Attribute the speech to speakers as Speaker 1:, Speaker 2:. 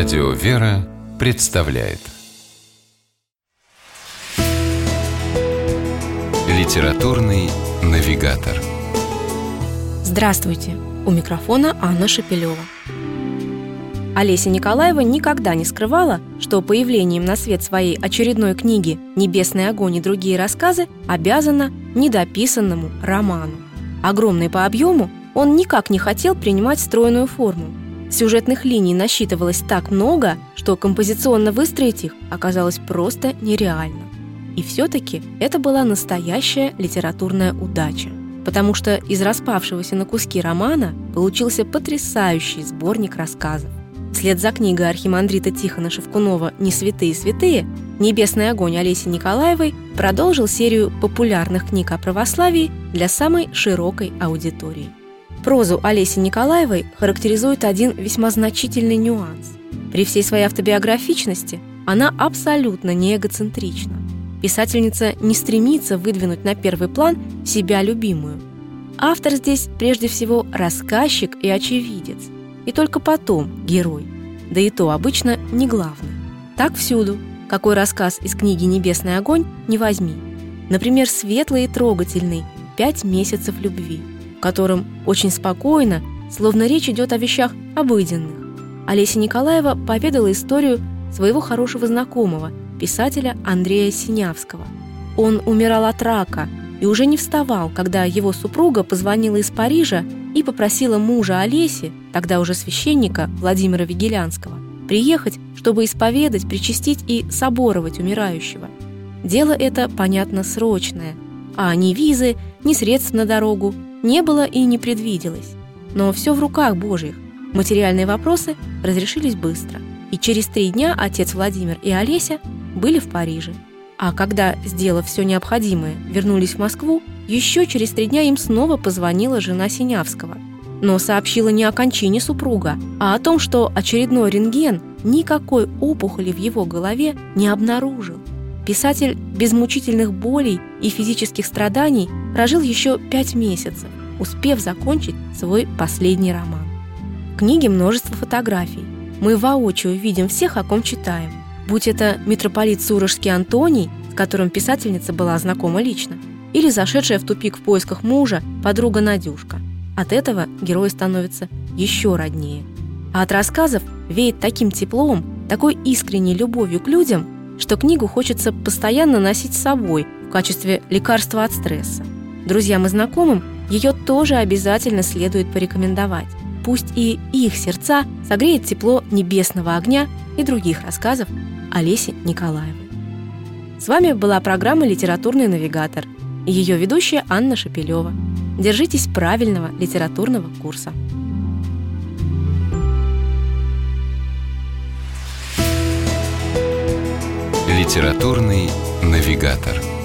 Speaker 1: Радио «Вера» представляет Литературный навигатор
Speaker 2: Здравствуйте! У микрофона Анна Шапилева. Олеся Николаева никогда не скрывала, что появлением на свет своей очередной книги «Небесный огонь и другие рассказы» обязана недописанному роману. Огромный по объему, он никак не хотел принимать стройную форму. Сюжетных линий насчитывалось так много, что композиционно выстроить их оказалось просто нереально. И все-таки это была настоящая литературная удача, потому что из распавшегося на куски романа получился потрясающий сборник рассказов. Вслед за книгой архимандрита Тихона Шевкунова «Не святые святые» «Небесный огонь» Олеси Николаевой продолжил серию популярных книг о православии для самой широкой аудитории. Прозу Олеси Николаевой характеризует один весьма значительный нюанс. При всей своей автобиографичности она абсолютно не эгоцентрична. Писательница не стремится выдвинуть на первый план себя любимую. Автор здесь прежде всего рассказчик и очевидец – и только потом герой, да и то обычно не главный. Так всюду, какой рассказ из книги «Небесный огонь» не возьми. Например, светлый и трогательный «Пять месяцев любви», в котором очень спокойно, словно речь идет о вещах обыденных. Олеся Николаева поведала историю своего хорошего знакомого, писателя Андрея Синявского. Он умирал от рака и уже не вставал, когда его супруга позвонила из Парижа и попросила мужа Олеси, тогда уже священника Владимира Вигелянского, приехать, чтобы исповедать, причастить и соборовать умирающего. Дело это, понятно, срочное, а ни визы, ни средств на дорогу не было и не предвиделось. Но все в руках Божьих. Материальные вопросы разрешились быстро. И через три дня отец Владимир и Олеся были в Париже. А когда, сделав все необходимое, вернулись в Москву, еще через три дня им снова позвонила жена Синявского. Но сообщила не о кончине супруга, а о том, что очередной рентген никакой опухоли в его голове не обнаружил. Писатель без мучительных болей и физических страданий прожил еще пять месяцев, успев закончить свой последний роман. В книге множество фотографий. Мы воочию видим всех, о ком читаем будь это митрополит Сурожский Антоний, с которым писательница была знакома лично, или зашедшая в тупик в поисках мужа подруга Надюшка. От этого герой становится еще роднее. А от рассказов веет таким теплом, такой искренней любовью к людям, что книгу хочется постоянно носить с собой в качестве лекарства от стресса. Друзьям и знакомым ее тоже обязательно следует порекомендовать. Пусть и их сердца согреет тепло небесного огня и других рассказов Олеси Николаевой. С вами была программа «Литературный навигатор» и ее ведущая Анна Шапилева. Держитесь правильного литературного курса.
Speaker 1: Литературный навигатор.